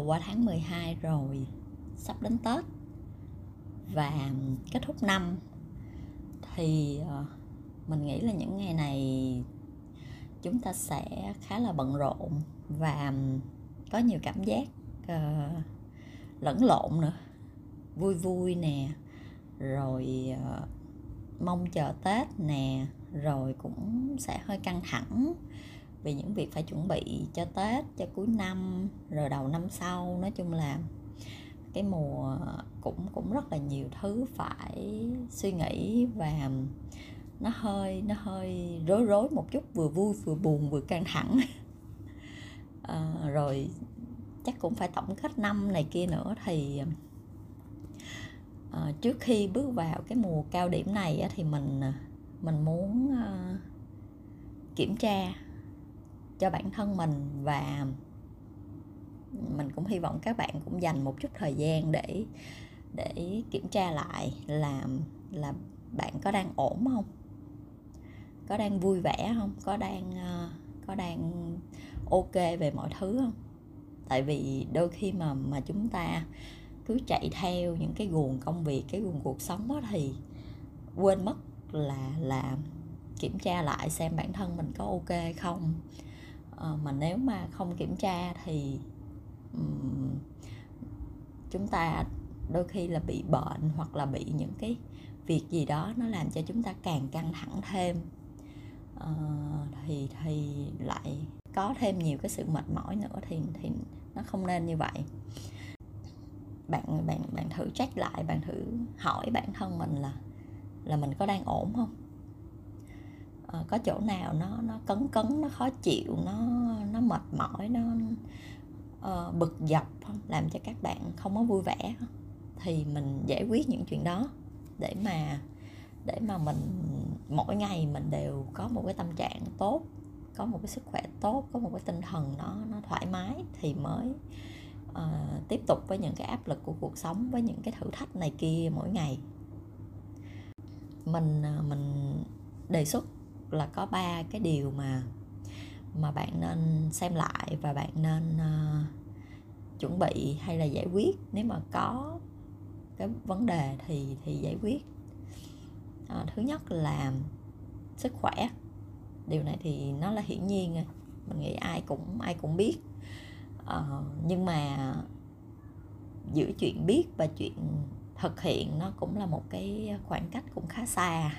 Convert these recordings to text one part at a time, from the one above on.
đầu qua tháng 12 rồi Sắp đến Tết. Và kết thúc năm Thì ờ, mình nghĩ là những ngày này Chúng ta sẽ khá là bận rộn Và có nhiều cảm giác uh, lẫn lộn nữa. Vui vui nè Rồi uh, mong chờ Tết nè Rồi cũng sẽ hơi căng thẳng vì những việc phải chuẩn bị cho tết cho cuối năm rồi đầu năm sau. Nói chung là cái mùa cũng cũng rất là nhiều thứ phải suy nghĩ và nó hơi nó hơi rối rối một chút vừa vui vừa buồn vừa căng thẳng. À, rồi chắc cũng phải tổng kết năm này kia nữa thì à, trước khi bước vào cái mùa cao điểm này thì mình ờ, mình muốn à, kiểm tra cho bản thân mình và mình cũng hy vọng các bạn cũng dành một chút thời gian để để kiểm tra lại là là bạn có đang ổn không? Có đang vui vẻ không? Có đang ờ, có đang ok về mọi thứ không? Tại vì đôi khi mà mà chúng ta cứ chạy theo những cái guồng công việc, cái guồng cuộc sống đó thì quên mất là là kiểm tra lại xem bản thân mình có ok không? Ờ, mà nếu mà không kiểm tra thì um, chúng ta đôi khi là bị bệnh hoặc là bị những cái việc gì đó nó làm cho chúng ta càng căng thẳng thêm. Uh, thì thì lại có thêm nhiều cái sự mệt mỏi nữa thì thì nó không nên như vậy. Bạn bạn bạn thử check lại bạn thử hỏi bản thân mình là là mình có đang ổn không? Ờ, có chỗ nào nó nó cấn cấn nó khó chịu nó nó mệt mỏi nó uh, bực dọc không? Làm cho các bạn không có vui vẻ thì mình giải quyết những chuyện đó để mà để mà mình mỗi ngày mình đều có một cái tâm trạng tốt có một cái sức khỏe tốt có một cái tinh thần nó nó thoải mái thì mới uh, tiếp tục với những cái áp lực của cuộc sống với những cái thử thách này kia mỗi ngày. Mình mình đề xuất là có ba cái điều mà mà bạn nên xem lại và bạn nên uh, chuẩn bị hay là giải quyết. Nếu mà có cái vấn đề thì thì giải quyết. À, thứ nhất là sức khỏe. Điều này thì nó là hiển nhiên rồi. Mình nghĩ ai cũng ai cũng biết. À, nhưng mà giữa chuyện biết và chuyện thực hiện nó cũng là một cái khoảng cách cũng khá xa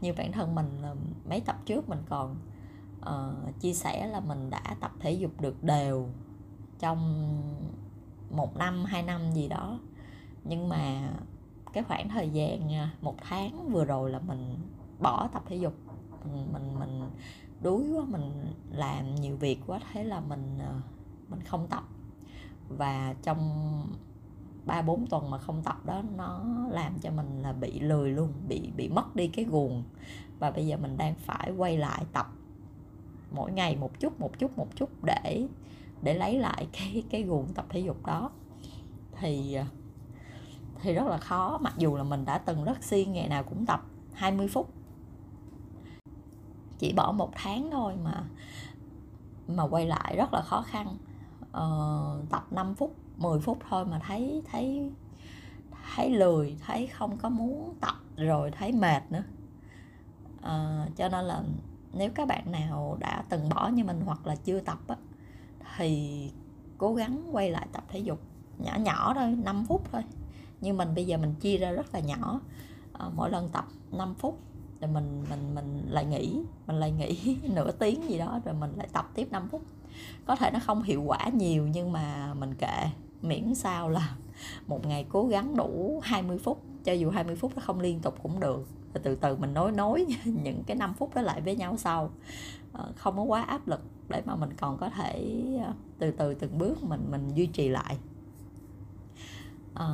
như bản thân mình mấy tập trước mình còn uh, chia sẻ là mình đã tập thể dục được đều trong một năm hai năm gì đó. Nhưng mà cái khoảng thời gian à, một tháng vừa rồi là mình bỏ tập thể dục. Mình mình, mình đuối quá mình làm nhiều việc quá thế là mình ờ, mình không tập. Và trong ba bốn tuần mà không tập đó nó làm cho mình là bị lười luôn bị bị mất đi cái guồng. Và bây giờ mình đang phải quay lại tập mỗi ngày một chút một chút một chút để để lấy lại cái cái guồng tập thể dục đó. Thì thì rất là khó mặc dù là mình đã từng rất siêng ngày nào cũng tập 20 phút. Chỉ bỏ một tháng thôi mà mà quay lại rất là khó khăn. Ờ, tập 5 phút 10 phút thôi mà thấy thấy thấy lười thấy không có muốn tập rồi thấy mệt nữa. À, cho nên là nếu các bạn nào đã từng bỏ như mình hoặc là chưa tập á, thì cố gắng quay lại tập thể dục nhỏ nhỏ thôi 5 phút thôi. Nhưng mình bây giờ mình chia ra rất là nhỏ. À, mỗi lần tập 5 phút rồi mình mình mình lại nghỉ mình lại nghỉ nửa tiếng gì đó rồi mình lại tập tiếp 5 phút. Có thể nó không hiệu quả nhiều nhưng mà mình kệ miễn sao là một ngày cố gắng đủ 20 phút cho dù 20 phút nó không liên tục cũng được. Rồi từ từ mình nối nối những cái 5 phút đó lại với nhau sau. Ờ, không có quá áp lực để mà mình còn có thể ờ, từ từ từng bước mình mình duy trì lại. À,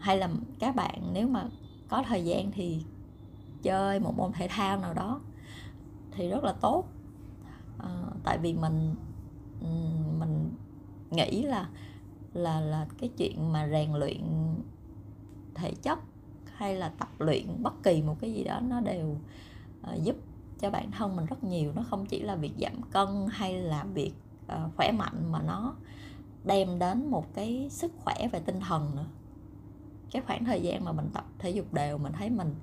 hay là các bạn nếu mà có thời gian thì chơi một môn thể thao nào đó thì rất là tốt. À, tại vì mình mình nghĩ là là là cái chuyện mà rèn luyện thể chất hay là tập luyện bất kỳ một cái gì đó nó đều uh, giúp cho bản thân mình rất nhiều. Nó không chỉ là việc giảm cân hay là việc uh, khỏe mạnh mà nó đem đến một cái sức khỏe về tinh thần nữa. Cái khoảng thời gian mà mình tập thể dục đều mình thấy mình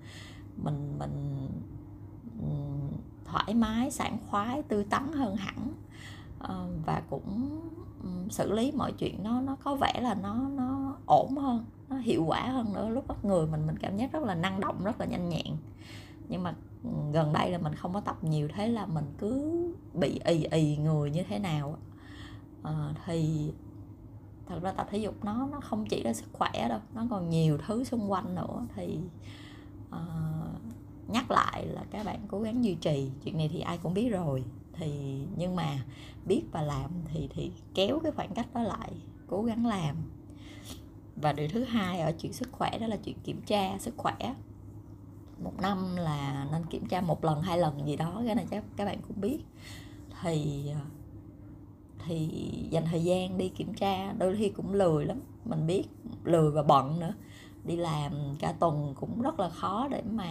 mình mình thoải mái sảng khoái tươi tắn hơn hẳn. Uh, và cũng xử lý mọi chuyện nó nó có vẻ là nó nó ổn hơn nó hiệu quả hơn nữa. Lúc bắt người mình mình cảm giác rất là năng động rất là nhanh nhẹn. Nhưng mà ừ, gần đây là mình không có tập nhiều thế là mình cứ bị ì ì người như thế nào à, thì thật ra tập thể dục nó nó không chỉ là sức khỏe đâu nó còn nhiều thứ xung quanh nữa. Thì uh, nhắc lại là các bạn cố gắng duy trì. Chuyện này thì ai cũng biết rồi thì nhưng mà biết và làm thì thì kéo cái khoảng cách đó lại, cố gắng làm. Và điều thứ hai ở chuyện sức khỏe đó là chuyện kiểm tra sức khỏe. Một năm là nên kiểm tra một lần, hai lần gì đó, cái này chắc các bạn cũng biết. Thì thì dành thời gian đi kiểm tra, đôi khi cũng lười lắm, mình biết lười và bận nữa. Đi làm cả tuần cũng rất là khó để mà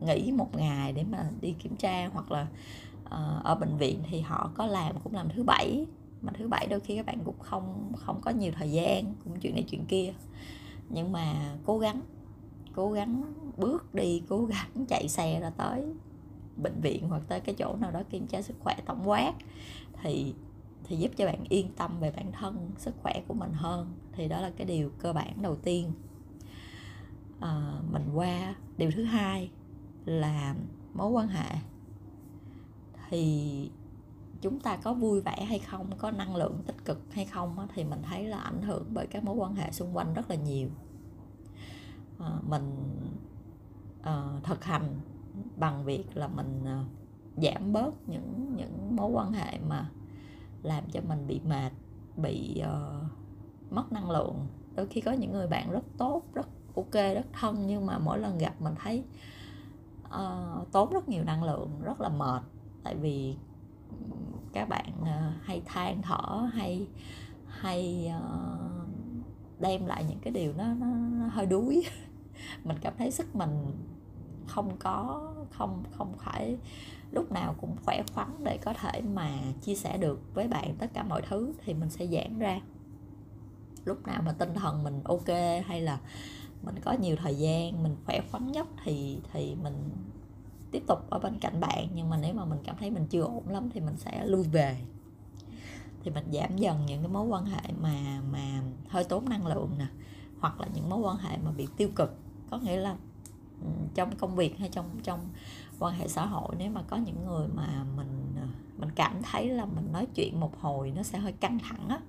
nghỉ một ngày để mà đi kiểm tra hoặc là Ờ, ở bệnh viện thì họ có làm cũng làm thứ bảy mà thứ bảy đôi khi các bạn cũng không không có nhiều thời gian cũng chuyện này chuyện kia. Nhưng mà cố gắng cố gắng bước đi cố gắng chạy xe ra tới bệnh viện hoặc tới cái chỗ nào đó kiểm tra sức khỏe tổng quát thì thì giúp cho bạn yên tâm về bản thân sức khỏe của mình hơn. Thì đó là cái điều cơ bản đầu tiên. À, mình qua điều thứ hai là mối quan hệ thì chúng ta có vui vẻ hay không có năng lượng tích cực hay không thì mình thấy là ảnh hưởng bởi các mối quan hệ xung quanh rất là nhiều. À, mình à, thực hành bằng việc là mình à, giảm bớt những những mối quan hệ mà làm cho mình bị mệt bị uh, mất năng lượng. Đôi khi có những người bạn rất tốt rất ok rất thân nhưng mà mỗi lần gặp mình thấy uh, tốn rất nhiều năng lượng rất là mệt tại vì các bạn uh, hay than thở hay hay uh, đem lại những cái điều nó, nó, nó hơi đuối. Mình cảm thấy sức mình không có không không phải lúc nào cũng khỏe khoắn để có thể mà chia sẻ được với bạn tất cả mọi thứ thì mình sẽ giãn ra. Lúc nào mà tinh thần mình ok hay là mình có nhiều thời gian mình khỏe khoắn nhất thì thì mình tiếp tục ở bên cạnh bạn, nhưng mà nếu mà mình cảm thấy mình chưa ổn lắm thì mình sẽ lui về. Thì mình giảm dần những cái mối quan hệ mà mà hơi tốn năng lượng nè, hoặc là những mối quan hệ mà bị tiêu cực. Có nghĩa là trong công việc hay trong trong quan hệ xã hội, nếu mà có những người mà mình ờ, mình cảm thấy là mình nói chuyện một hồi nó sẽ hơi căng thẳng á,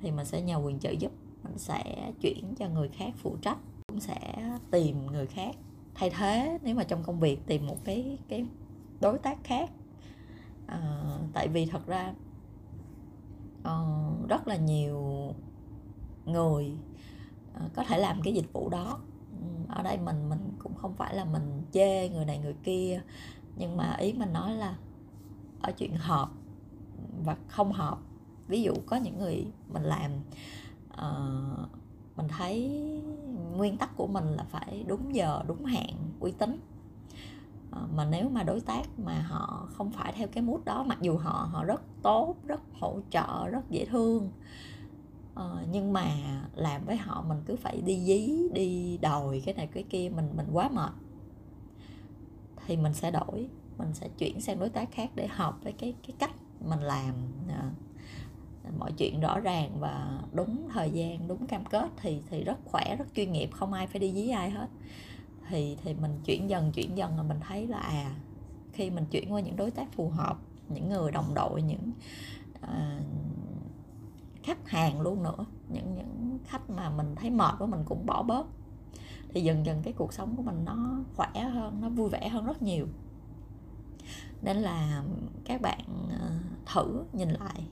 thì mình sẽ nhờ quyền trợ giúp. Mình sẽ chuyển cho người khác phụ trách, cũng sẽ tìm người khác thay thế nếu mà trong công việc tìm một cái cái đối tác khác. À, tại vì thật ra uh, rất là nhiều người uh, có thể làm cái dịch vụ đó. Ở đây mình mình cũng không phải là mình chê người này người kia nhưng mà ý mình nói là ở chuyện hợp và không hợp ví dụ có những người mình làm uh, mình thấy nguyên tắc của mình là phải đúng giờ, đúng hẹn uy tín. Ờ, mà nếu mà đối tác mà họ không phải theo cái mút đó, mặc dù họ họ rất tốt, rất hỗ trợ, rất dễ thương ờ, nhưng mà làm với họ mình cứ phải đi dí, đi đòi cái này, cái kia, mình mình quá mệt, thì mình sẽ đổi, mình sẽ chuyển sang đối tác khác để hợp với cái cái cách mình làm à mọi chuyện rõ ràng và đúng thời gian đúng cam kết thì thì rất khỏe rất chuyên nghiệp không ai phải đi dí ai hết. Thì thì mình chuyển dần chuyển dần là mình thấy là à khi mình chuyển qua những đối tác phù hợp những người đồng đội những uh, khách hàng luôn nữa những những khách mà mình thấy mệt của mình cũng bỏ bớt. Thì dần dần cái cuộc sống của mình nó khỏe hơn nó vui vẻ hơn rất nhiều. Nên là các bạn à, thử nhìn lại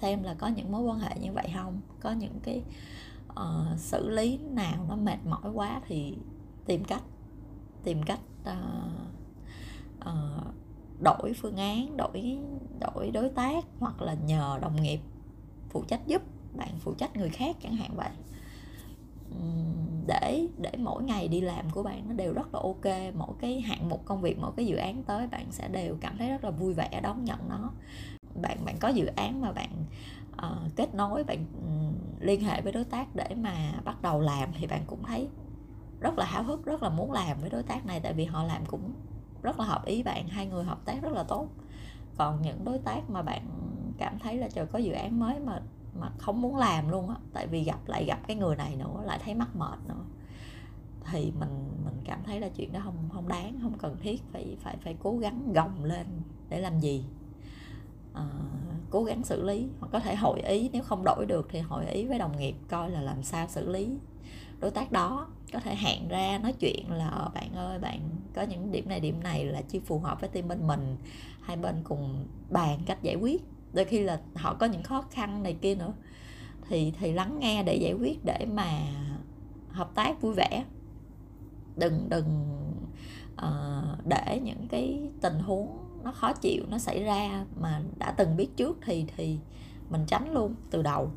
xem là có những mối quan hệ như vậy không? Có những cái uh, xử lý nào nó mệt mỏi quá thì tìm cách tìm cách uh, uh, đổi phương án đổi đổi đối tác hoặc là nhờ đồng nghiệp phụ trách giúp bạn phụ trách người khác chẳng hạn vậy. Để để mỗi ngày đi làm của bạn nó đều rất là ok mỗi cái hạng mục công việc mỗi cái dự án tới bạn sẽ đều cảm thấy rất là vui vẻ đón nhận nó bạn bạn có dự án mà bạn uh, kết nối bạn um, liên hệ với đối tác để mà bắt đầu làm thì bạn cũng thấy rất là háo hức rất là muốn làm với đối tác này tại vì họ làm cũng rất là hợp ý bạn hai người hợp tác rất là tốt. Còn những đối tác mà bạn cảm thấy là trời có dự án mới mà mà không muốn làm luôn á tại vì gặp lại gặp cái người này nữa lại thấy mắc mệt nữa thì mình mình cảm thấy là chuyện đó không không đáng không cần thiết phải phải phải cố gắng gồng lên để làm gì à, cố gắng xử lý hoặc có thể hội ý nếu không đổi được thì hội ý với đồng nghiệp coi là làm sao xử lý. Đối tác đó có thể hẹn ra nói chuyện là ờ, bạn ơi bạn có những điểm này điểm này là chưa phù hợp với team bên mình hai bên cùng bàn cách giải quyết. Đôi khi là họ có những khó khăn này kia nữa. Thì thì lắng nghe để giải quyết để mà hợp tác vui vẻ. Đừng đừng uh, để những cái tình huống nó khó chịu nó xảy ra mà đã từng biết trước thì thì mình tránh luôn từ đầu.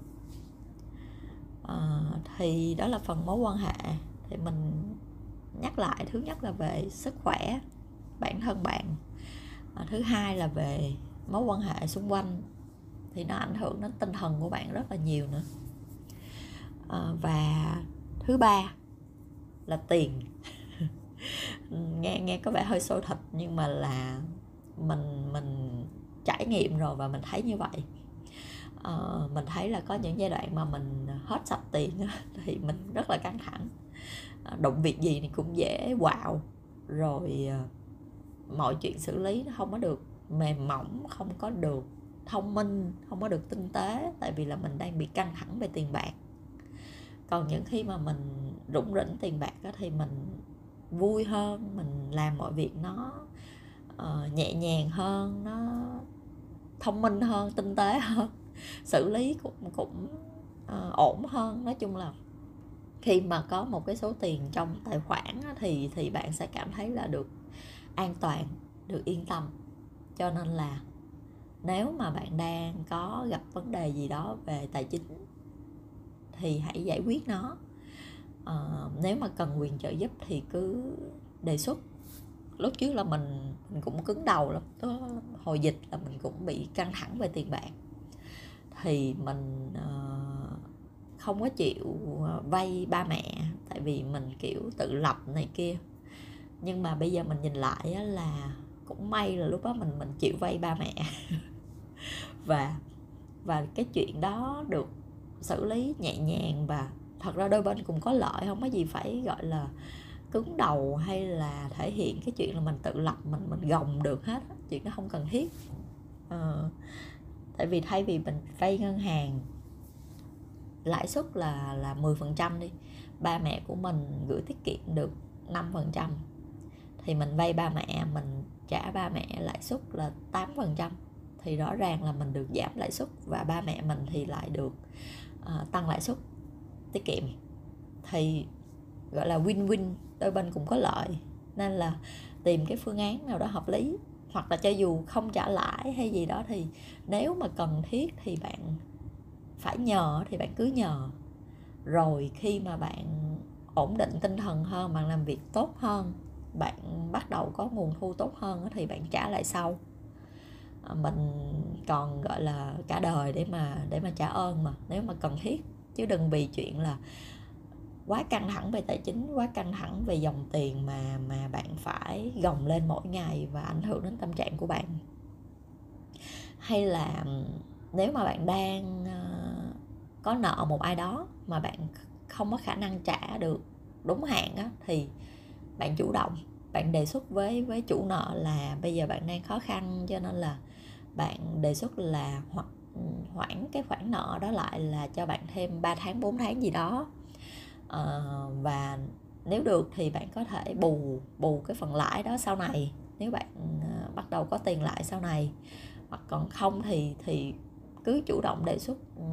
À, thì đó là phần mối quan hệ. Thì mình nhắc lại thứ nhất là về sức khỏe bản thân bạn. À, thứ hai là về mối quan hệ xung quanh. Thì nó ảnh hưởng đến tinh thần của bạn rất là nhiều nữa. À, và thứ ba là tiền. Nghe nghe có vẻ hơi sôi thịt nhưng mà là mình mình trải nghiệm rồi và mình thấy như vậy. À, mình thấy là có những giai đoạn mà mình hết sạch tiền thì mình rất là căng thẳng. Ờ, Động việc gì thì cũng dễ quạo. Rồi ờ, mọi chuyện xử lý nó không có được mềm mỏng không có được thông minh không có được tinh tế tại vì là mình đang bị căng thẳng về tiền bạc. Còn những khi mà mình rủng rỉnh tiền bạc đó, thì mình vui hơn mình làm mọi việc nó uh, nhẹ nhàng hơn nó thông minh hơn tinh tế hơn. Xử lý cũng cũng uh, ổn hơn. Nói chung là khi mà có một cái số tiền trong tài khoản thì thì bạn sẽ cảm thấy là được an toàn được yên tâm. Cho nên là nếu mà bạn đang có gặp vấn đề gì đó về tài chính thì hãy giải quyết nó. À, nếu mà cần quyền trợ giúp thì cứ đề xuất lúc trước là mình mình cũng cứng đầu lắm đó, hồi dịch là mình cũng bị căng thẳng về tiền bạc. Thì mình uh, không có chịu ờ, vay ba mẹ tại vì mình kiểu tự lập này kia. Nhưng mà bây giờ mình nhìn lại là cũng may là lúc đó mình mình chịu vay ba mẹ. Và và cái chuyện đó được xử lý nhẹ nhàng và thật ra đôi bên cùng có lợi không có gì phải gọi là cứng đầu hay là thể hiện cái chuyện là mình tự lập mình mình gồng được hết chuyện nó không cần thiết. Ờ, tại vì thay vì mình vay ngân hàng lãi suất là là 10% đi ba mẹ của mình gửi tiết kiệm được 5% thì mình vay ba mẹ mình trả ba mẹ lãi suất là 8% thì rõ ràng là mình được giảm lãi suất và ba mẹ mình thì lại được uh, tăng lãi suất tiết kiệm. Thì gọi là win-win đôi bên cũng có lợi. Nên là tìm cái phương án nào đó hợp lý. Hoặc là cho dù không trả lãi hay gì đó thì nếu mà cần thiết thì bạn phải nhờ, thì bạn cứ nhờ. Rồi khi mà bạn ổn định tinh thần hơn, bạn làm việc tốt hơn, bạn bắt đầu có nguồn thu tốt hơn thì bạn trả lại sau. À, mình còn gọi là cả đời để mà để mà trả ơn mà. Nếu mà cần thiết, chứ đừng vì chuyện là quá căng thẳng về tài chính quá căng thẳng về dòng tiền mà mà bạn phải gồng lên mỗi ngày và ảnh hưởng đến tâm trạng của bạn. Hay là nếu mà bạn đang ờ, có nợ một ai đó mà bạn không có khả năng trả được đúng hạn á, thì bạn chủ động bạn đề xuất với với chủ nợ là bây giờ bạn đang khó khăn cho nên là bạn đề xuất là hoặc hoãn cái khoản nợ đó lại là cho bạn thêm 3 tháng 4 tháng gì đó à, và nếu được thì bạn có thể bù bù cái phần lãi đó sau này. Nếu bạn ờ, bắt đầu có tiền lại sau này. Hoặc còn không thì thì cứ chủ động đề xuất ừ,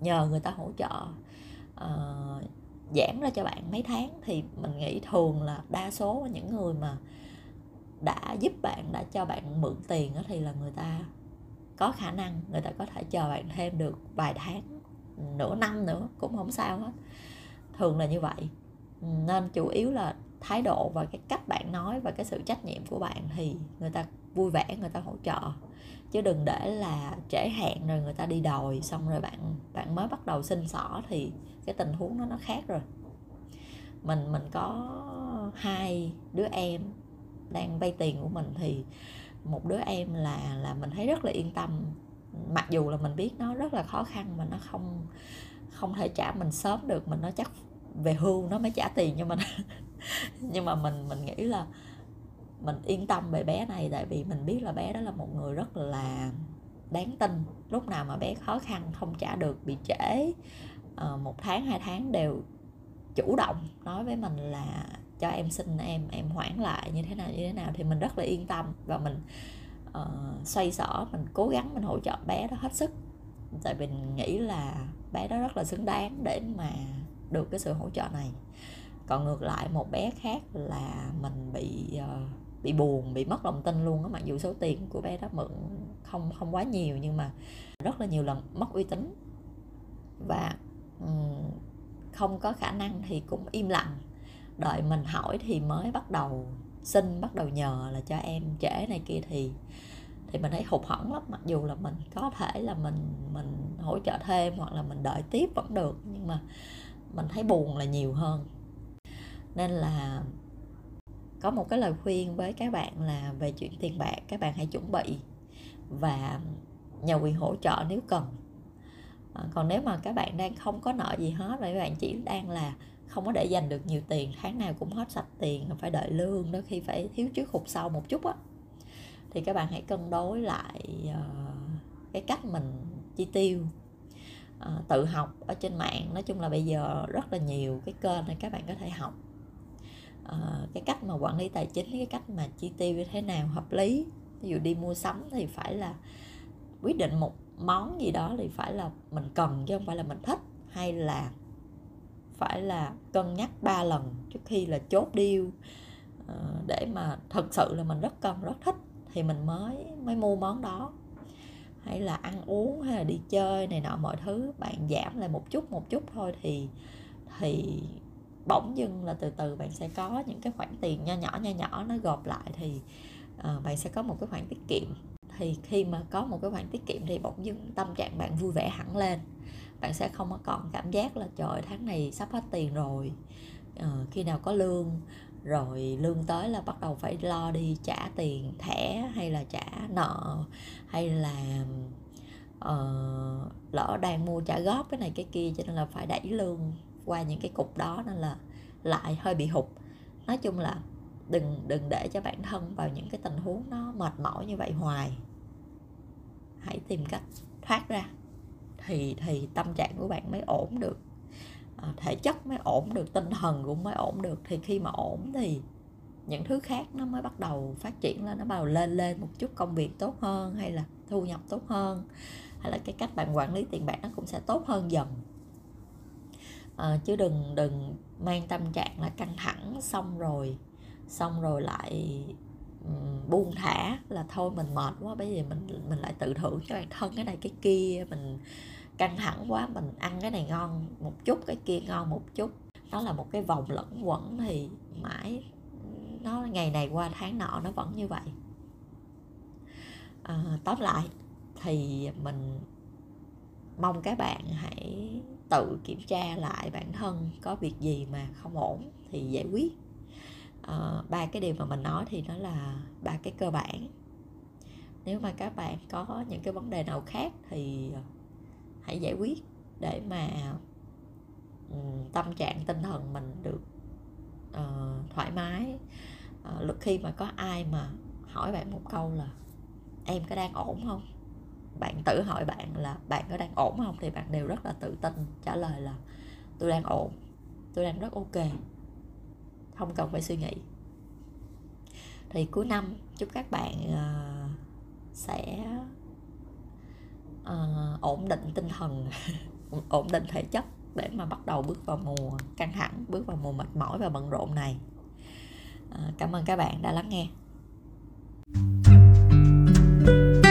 nhờ người ta hỗ trợ uh, giảm ra cho bạn mấy tháng. Thì mình nghĩ thường là đa số những người mà đã giúp bạn đã cho bạn mượn tiền đó thì là người ta có khả năng người ta có thể chờ bạn thêm được vài tháng nửa năm nữa cũng không sao hết thường là như vậy. Ừ, nên chủ yếu là thái độ và cái cách bạn nói và cái sự trách nhiệm của bạn thì người ta vui vẻ, người ta hỗ trợ. Chứ đừng để là trễ hẹn rồi người ta đi đòi, xong rồi bạn bạn mới bắt đầu xin xỏ thì cái tình huống nó nó khác rồi. Mình mình có hai đứa em đang vay tiền của mình thì một đứa em là là mình thấy rất là yên tâm. Mặc dù là mình biết nó rất là khó khăn mà nó không không thể trả mình sớm được mình nói chắc về hưu nó mới trả tiền cho mình nhưng mà mình mình nghĩ là mình yên tâm về bé này tại vì mình biết là bé đó là một người rất là đáng tin. Lúc nào mà bé khó khăn không trả được bị trễ ờ, một tháng hai tháng đều chủ động nói với mình là cho em xin em em hoãn lại như thế nào như thế nào. Thì mình rất là yên tâm và mình uh, xoay sở mình cố gắng mình hỗ trợ bé đó hết sức tại mình nghĩ là bé đó rất là xứng đáng để mà được cái sự hỗ trợ này. Còn ngược lại một bé khác là mình bị uh, bị buồn bị mất lòng tin luôn á. Mặc dù số tiền của bé đó mượn không không quá nhiều nhưng mà rất là nhiều lần mất uy tín. Và um, không có khả năng thì cũng im lặng. Đợi mình hỏi thì mới bắt đầu xin bắt đầu nhờ là cho em trễ này kia thì thì mình thấy hụt hẫng lắm mặc dù là mình có thể là mình mình hỗ trợ thêm hoặc là mình đợi tiếp vẫn được nhưng mà mình thấy buồn là nhiều hơn. Nên là có một cái lời khuyên với các bạn là về chuyện tiền bạc các bạn hãy chuẩn bị và nhờ quyền hỗ trợ nếu cần. À, còn nếu mà các bạn đang không có nợ gì hết và các bạn chỉ đang là không có để dành được nhiều tiền tháng nào cũng hết sạch tiền phải đợi lương đôi khi phải thiếu trước hụt sau một chút á thì các bạn hãy cân đối lại uh, cái cách mình chi tiêu uh, tự học ở trên mạng. Nói chung là bây giờ rất là nhiều cái kênh để các bạn có thể học uh, cái cách mà quản lý tài chính cái cách mà chi tiêu như thế nào hợp lý. Ví dụ đi mua sắm thì phải là quyết định một món gì đó thì phải là mình cần chứ không phải là mình thích. Hay là phải là cân nhắc ba lần trước khi là chốt deal để mà thật sự là mình rất cần rất thích thì mình mới mới mua món đó. Hay là ăn uống hay là đi chơi này nọ mọi thứ bạn giảm lại một chút một chút thôi thì thì bỗng dưng là từ từ bạn sẽ có những cái khoản tiền nho nhỏ nho nhỏ nó gộp lại thì uh, bạn sẽ có một cái khoản tiết kiệm. Thì khi mà có một cái khoản tiết kiệm thì bỗng dưng tâm trạng bạn vui vẻ hẳn lên. Bạn sẽ không có còn cảm giác là trời tháng này sắp hết tiền rồi. Uh, khi nào có lương rồi lương tới là bắt đầu phải lo đi trả tiền thẻ hay là trả nợ hay là uh, lỡ đang mua trả góp cái này cái kia cho nên là phải đẩy lương qua những cái cục đó nên là lại hơi bị hụt. Nói chung là đừng đừng để cho bản thân vào những cái tình huống nó mệt mỏi như vậy hoài. Hãy tìm cách thoát ra. Thì thì tâm trạng của bạn mới ổn được. Ờ, thể chất mới ổn được tinh thần cũng mới ổn được. Thì khi mà ổn thì những thứ khác nó mới bắt đầu phát triển lên nó bắt đầu lên lên một chút công việc tốt hơn hay là thu nhập tốt hơn. Hay là cái cách bạn quản lý tiền bạc nó cũng sẽ tốt hơn dần. À, chứ đừng đừng mang tâm trạng là căng thẳng xong rồi xong rồi lại um, buông thả là thôi mình mệt quá bây giờ mình mình lại tự thưởng cho bản thân cái này cái kia mình căng thẳng quá mình ăn cái này ngon một chút cái kia ngon một chút. Nó là một cái vòng lẫn quẩn thì mãi nó ngày này qua tháng nọ nó vẫn như vậy. À, tóm lại thì mình mong các bạn hãy tự kiểm tra lại bản thân có việc gì mà không ổn thì giải quyết. À, ba cái điều mà mình nói thì nó là ba cái cơ bản. Nếu mà các bạn có những cái vấn đề nào khác thì hãy giải quyết để mà ừ, tâm trạng tinh thần mình được uh, thoải mái. Uh, khi mà có ai mà hỏi bạn một câu là em có đang ổn không? Bạn tự hỏi bạn là bạn có đang ổn không? Thì bạn đều rất là tự tin trả lời là tôi đang ổn tôi đang rất ok. Không cần phải suy nghĩ. Thì cuối năm chúc các bạn uh, sẽ uh, ổn định tinh thần ổn định thể chất để mà bắt đầu bước vào mùa căng thẳng bước vào mùa mệt mỏi và bận rộn này. Uh, cảm ơn các bạn đã lắng nghe. thank you